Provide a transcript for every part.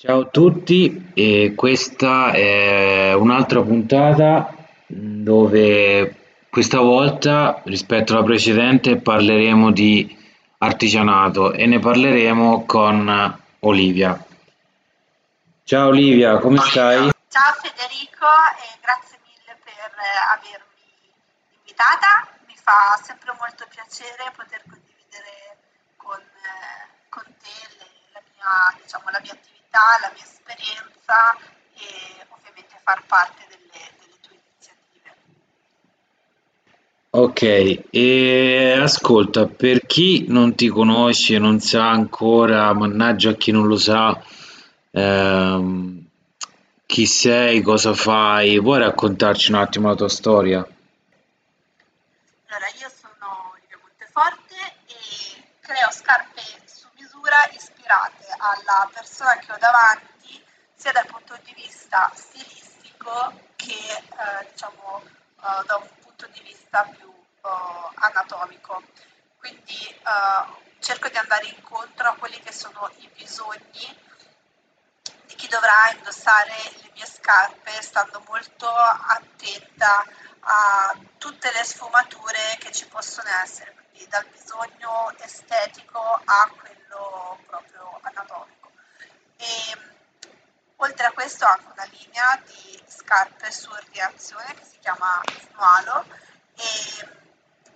Ciao a tutti, e questa è un'altra puntata dove questa volta rispetto alla precedente parleremo di artigianato e ne parleremo con Olivia. Ciao Olivia, come stai? Ciao Federico e grazie mille per avermi invitata. Mi fa sempre molto piacere poter condividere la mia esperienza e ovviamente far parte delle, delle tue iniziative. Ok, e ascolta, per chi non ti conosce, non sa ancora, mannaggia a chi non lo sa, Ehm, chi sei, cosa fai? Vuoi raccontarci un attimo la tua storia? Allora, io sono Olivia Monteforte e creo scarpe su misura ispirate alla persona che ho davanti, sia dal punto di vista stilistico che eh, diciamo eh, da un punto di vista più eh, anatomico. Quindi eh, cerco di andare incontro a quelli che sono i bisogni di chi dovrà indossare le mie scarpe, stando molto attenta a tutte le sfumature che ci possono essere, quindi dal bisogno estetico a quello proprio anatomico. E, oltre a questo ho anche una linea di scarpe su ordinazione che si chiama Snualo e,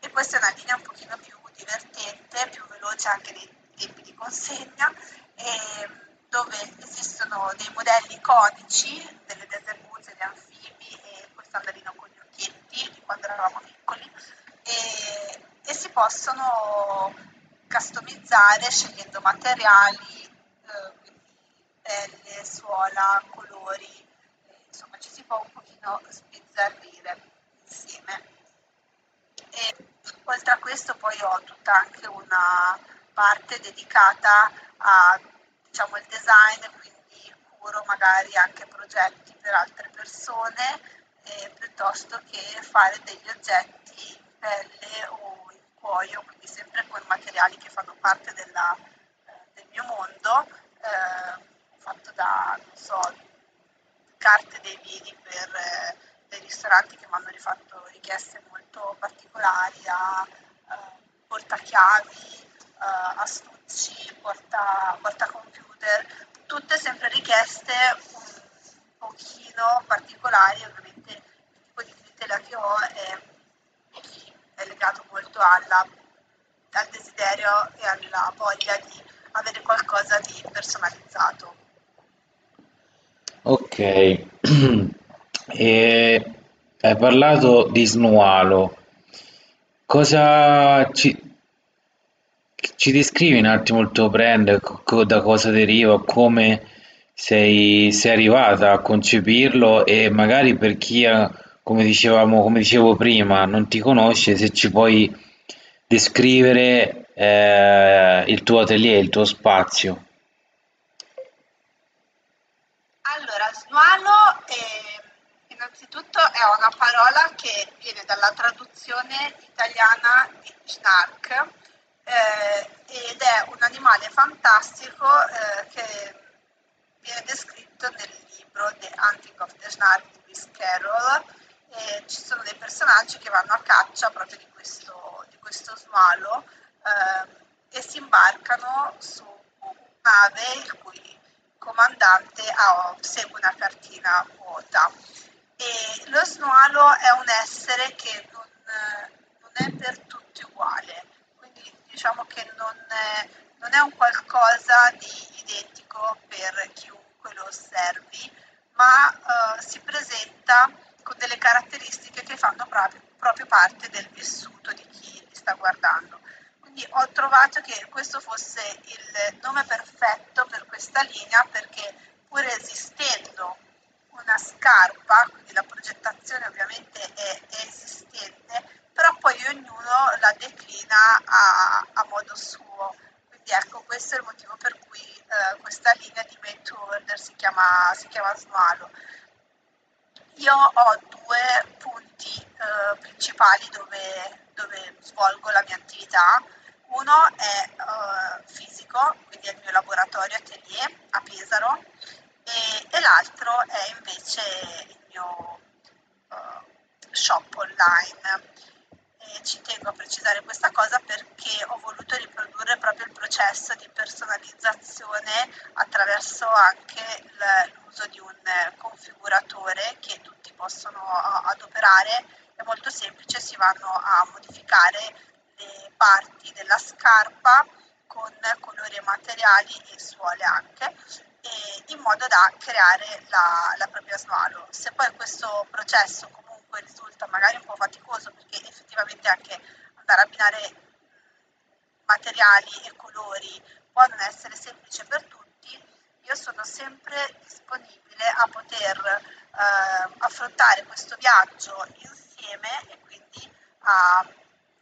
e questa è una linea un pochino più divertente, più veloce anche nei tempi di consegna. E, dove esistono dei modelli iconici delle desert boots, degli anfibi e quel sandalino con gli occhietti di quando eravamo piccoli e, e si possono customizzare scegliendo materiali, eh, pelle, suola, colori, può un pochino sbizzarrire insieme. E, oltre a questo poi ho tutta anche una parte dedicata a diciamo, design, quindi curo magari anche progetti per altre persone, eh, piuttosto che fare degli oggetti in pelle o in cuoio, quindi sempre con materiali che fanno parte della, eh, del mio mondo, eh, fatto da, non so, carte dei vini per eh, dei ristoranti che mi hanno rifatto richieste molto particolari a eh, portachiavi, uh, astucci, porta, porta computer, tutte sempre richieste un pochino particolari, ovviamente il tipo di clientela che ho è, è legato molto alla, al desiderio e alla voglia di avere qualcosa di personalizzato. Ok, hai parlato di Snualo, cosa ci, ci descrivi un attimo il tuo brand, co- da cosa deriva, come sei, sei arrivata a concepirlo? E magari per chi, come dicevamo, come dicevo prima, non ti conosce, se ci puoi descrivere eh, il tuo atelier, il tuo spazio. Allora, snualo eh, innanzitutto è una parola che viene dalla traduzione italiana di snark, eh, ed è un animale fantastico eh, che viene descritto nel libro The Hunting of the Snark di Lewis Carroll. Ci sono dei personaggi che vanno a caccia proprio di questo, di questo squalo eh, e si imbarcano su nave il cui comandante ha, segue una cartina vuota. E lo snualo è un essere che non, non è per tutti uguale, quindi diciamo che non è, non è un qualcosa di identico per chiunque lo osservi, ma uh, si presenta con delle caratteristiche che fanno proprio, proprio parte del vissuto di chi li sta guardando. Quindi ho trovato che questo fosse il nome perfetto per questa linea perché pur esistendo una scarpa, quindi la progettazione ovviamente è, esistente, però poi ognuno la declina a, a, modo suo. Quindi ecco, questo è il motivo per cui eh, questa linea di Made to Order si chiama, si chiama Snualo. Io ho due punti eh, principali dove, dove, svolgo la mia attività. Uno è eh, fisico, quindi è il mio laboratorio atelier a Pesaro, e, e l'altro è invece il mio uh, shop online. E ci tengo a precisare questa cosa perché ho voluto riprodurre proprio il processo di personalizzazione attraverso anche l'uso di un configuratore che tutti possono adoperare. È molto semplice, si vanno a modificare parti della scarpa con colori e materiali e suole anche in modo da creare la, la propria swallow. Se poi questo processo comunque risulta magari un po' faticoso perché effettivamente anche andare a abbinare materiali e colori può non essere semplice per tutti, io sono sempre disponibile a poter eh, affrontare questo viaggio insieme e quindi a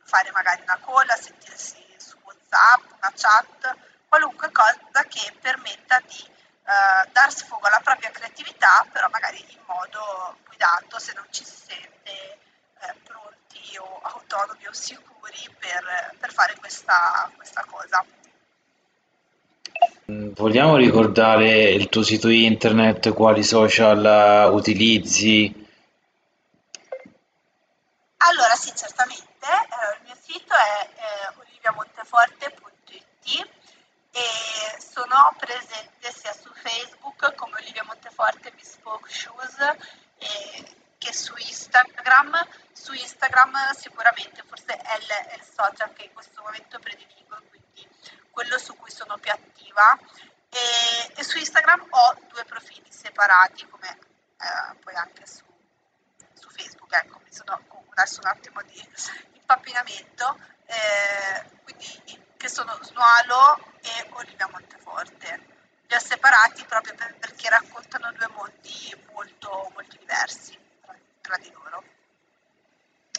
fare magari una call, sentirsi su WhatsApp, una chat, qualunque cosa che permetta di eh, dar sfogo alla propria creatività, però magari in modo guidato se non ci si sente eh, pronti o autonomi o sicuri per, per fare questa, questa cosa. Mm, vogliamo ricordare il tuo sito internet, quali social utilizzi? Allora sì, certamente, eh, il mio sito è eh, oliviamonteforte.it e sono presente sia su Facebook come Olivia Monteforte Bespoke Shoes e, che su Instagram. Su Instagram sicuramente forse è il, è il social che in questo momento prediligo, quindi quello su cui sono più attiva. E, e su Instagram ho due profili separati come eh, poi anche su, su Facebook, ecco, mi sono adesso un attimo di impappinamento, eh, quindi che sono Snualo e Olivia Monteforte. Li ho separati proprio per, perché raccontano due mondi molto, molto diversi tra, tra di loro.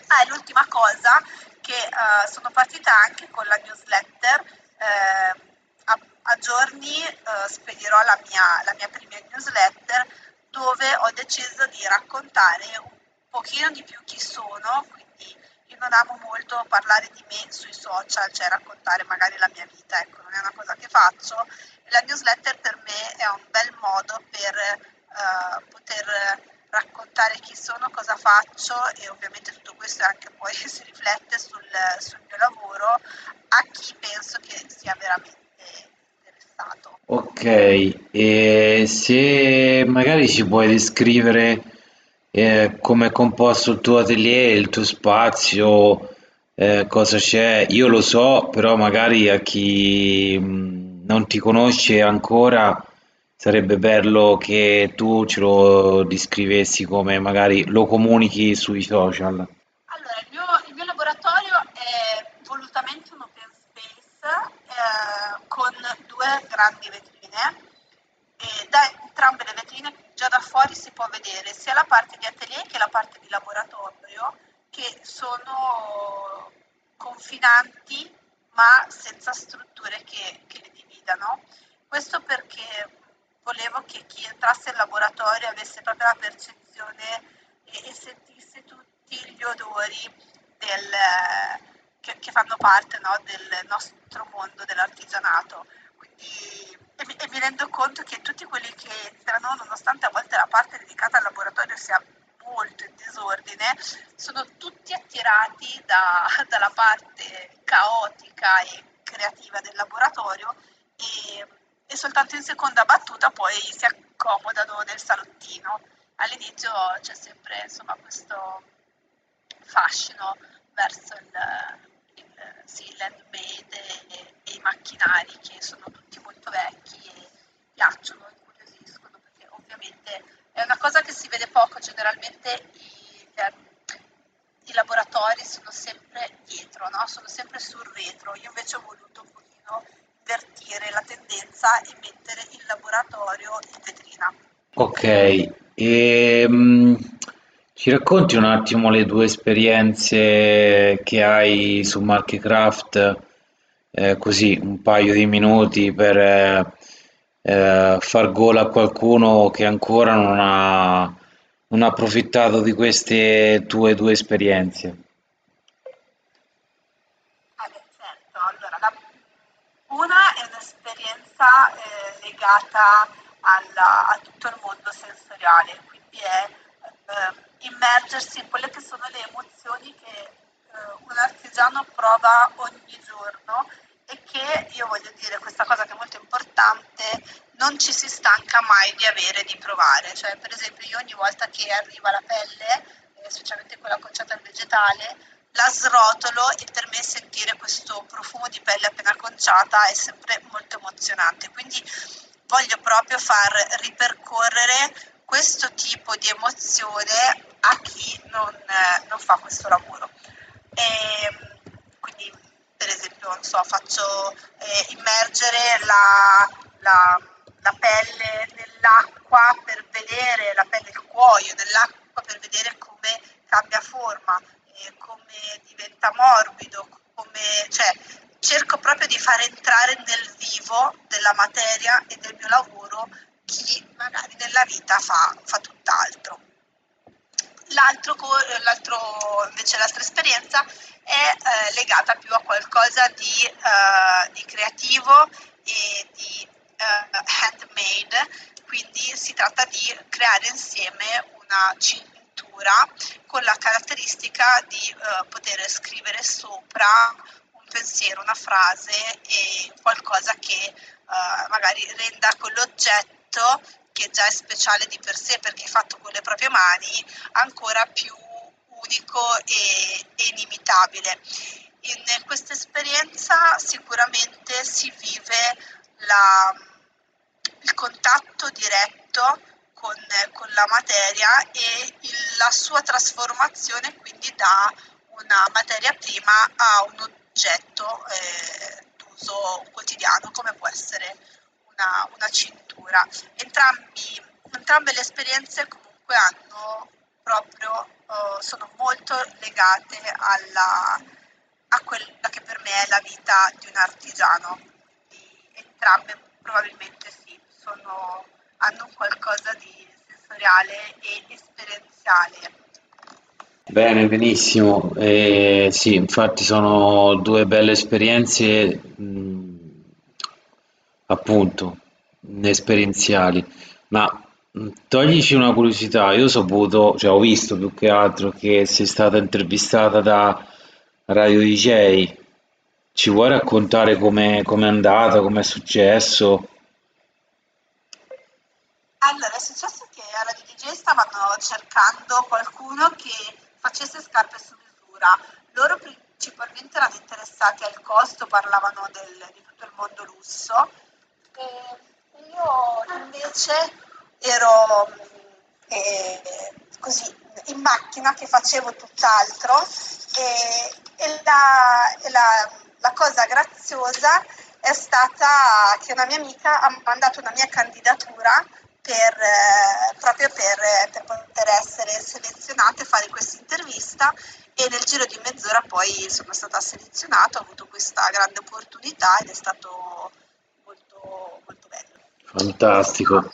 Ah, e l'ultima cosa, che uh, sono partita anche con la newsletter, eh, a, a, giorni uh, spedirò la mia, la mia prima newsletter dove ho deciso di raccontare un pochino di più chi sono, io non amo molto parlare di me sui social, cioè raccontare magari la mia vita, ecco, non è una cosa che faccio. La newsletter per me è un bel modo per uh, poter raccontare chi sono, cosa faccio e ovviamente tutto questo anche poi si riflette sul, sul mio lavoro a chi penso che sia veramente interessato. Ok, e se magari ci puoi descrivere eh, come è composto il tuo atelier, il tuo spazio, eh, cosa c'è. Io lo so, però magari a chi mh, non ti conosce ancora sarebbe bello che tu ce lo descrivessi come magari lo comunichi sui social. Allora, il mio, il mio laboratorio è volutamente un open space eh, con due grandi vetrine e da entrambe le vetrine già da fuori si può vedere sia la parte di atelier che la parte di laboratorio che sono confinanti ma senza strutture che, che le dividano. Questo perché volevo che chi entrasse in laboratorio avesse proprio la percezione e, e sentisse tutti gli odori del, che, che, fanno parte no, del nostro mondo dell'artigianato. Quindi e mi, rendo conto che tutti quelli che entrano, nonostante a volte la parte dedicata al laboratorio sia molto in disordine, sono tutti attirati da, dalla parte caotica e creativa del laboratorio e, e soltanto in seconda battuta poi si accomodano nel salottino. All'inizio c'è sempre insomma, questo fascino verso il, sì, l'handmade e, e, i macchinari che sono tutti molto vecchi e piacciono, incuriosiscono, perché ovviamente è una cosa che si vede poco, generalmente i, eh, i laboratori sono sempre dietro, no? sono sempre sul retro, io invece ho voluto un pochino invertire la tendenza e mettere il laboratorio in vetrina. Ok, e, um, ci racconti un attimo le tue esperienze che hai su Markecraft, eh, così un paio di minuti per eh, eh, far gola a qualcuno che ancora non ha, non ha approfittato di queste tue due esperienze. Una è un'esperienza eh, legata alla, a tutto il mondo sensoriale, quindi è eh, immergersi in quelle che sono le emozioni che eh, un artigiano prova ogni giorno e che io voglio dire questa cosa che è molto importante, non ci si stanca mai di avere, di provare. Cioè, per esempio, io ogni volta che arriva la pelle, eh, specialmente quella conciata al vegetale, la srotolo e per me sentire questo profumo di pelle appena conciata è sempre molto emozionante. Quindi voglio proprio far ripercorrere questo tipo di emozione a chi non, non fa questo lavoro. E, ehm, quindi, per esempio, so, faccio eh, immergere la, la, la pelle nell'acqua per vedere, la pelle, il cuoio nell'acqua per vedere come cambia forma, come diventa morbido, come, cioè, cerco proprio di far entrare nel vivo della materia e del mio lavoro chi magari nella vita fa, fa tutt'altro. L'altro, l'altro, invece l'altra esperienza è eh, legata più a qualcosa di, eh, di creativo e di eh, handmade, quindi si tratta di creare insieme una cintura con la caratteristica di uh, poter scrivere sopra un pensiero, una frase e qualcosa che uh, magari renda quell'oggetto che già è speciale di per sé perché è fatto con le proprie mani ancora più unico e, e inimitabile. In questa esperienza sicuramente si vive la, il contatto diretto con, con la materia e il, la sua trasformazione quindi da una materia prima a un oggetto eh, d'uso quotidiano come può essere una, una cintura. Entrambi, entrambe le esperienze comunque hanno proprio, eh, sono molto legate alla, a quella che per me è la vita di un artigiano. entrambe probabilmente sì, sono hanno qualcosa di sensoriale e esperienziale. Bene, benissimo. Eh, sì, infatti sono due belle esperienze, mh, appunto, esperienziali. Ma mh, toglici una curiosità, io ho saputo, cioè ho visto più che altro che sei stata intervistata da Radio DJ. Ci vuoi raccontare come è andata, come è successo? Allora, è successo che alla DDJ stavano cercando qualcuno che facesse scarpe su misura. Loro principalmente erano interessati al costo, parlavano del, di tutto il mondo lusso. E io invece ero eh, così in macchina che facevo tutt'altro e, e, la, e la, la cosa graziosa è stata che una mia amica ha mandato una mia candidatura per, eh, proprio per, per, poter essere selezionata e fare questa intervista e nel giro di mezz'ora poi sono stata selezionata, ho avuto questa grande opportunità ed è stato. Fantastico.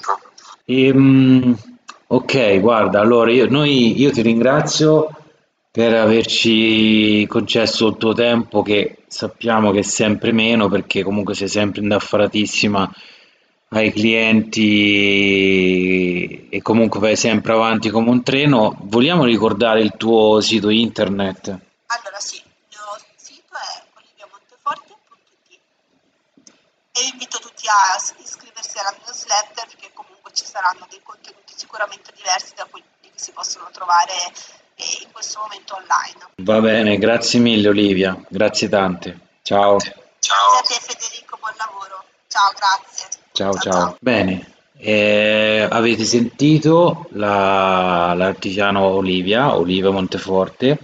E, um, ok, guarda, allora io, noi, io ti ringrazio per averci concesso il tuo tempo che sappiamo che è sempre meno perché comunque sei sempre indaffaratissima ai clienti e comunque vai sempre avanti come un treno. Vogliamo ricordare il tuo sito internet? Allora sì, il mio sito è oliviamonteforte.it e invito tutti a iscriversi saranno dei contenuti sicuramente diversi da quelli che si possono trovare eh, in questo momento online. Va bene, grazie mille Olivia, grazie tante. Ciao. Ciao. Grazie a te Federico, buon lavoro. Ciao, grazie. Ciao, ciao. ciao. Bene, eh, avete sentito la, l'artigiano Olivia, Olivia Monteforte,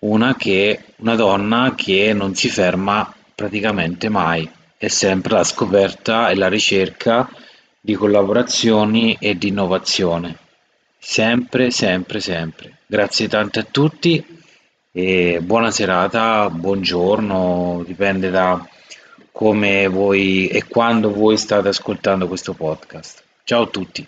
una, che, una donna che non si ferma praticamente mai, è sempre la scoperta e la ricerca di collaborazioni e di innovazione. Sempre, sempre, sempre. Grazie tante a tutti e buona serata, buongiorno, dipende da come voi e quando voi state ascoltando questo podcast. Ciao a tutti.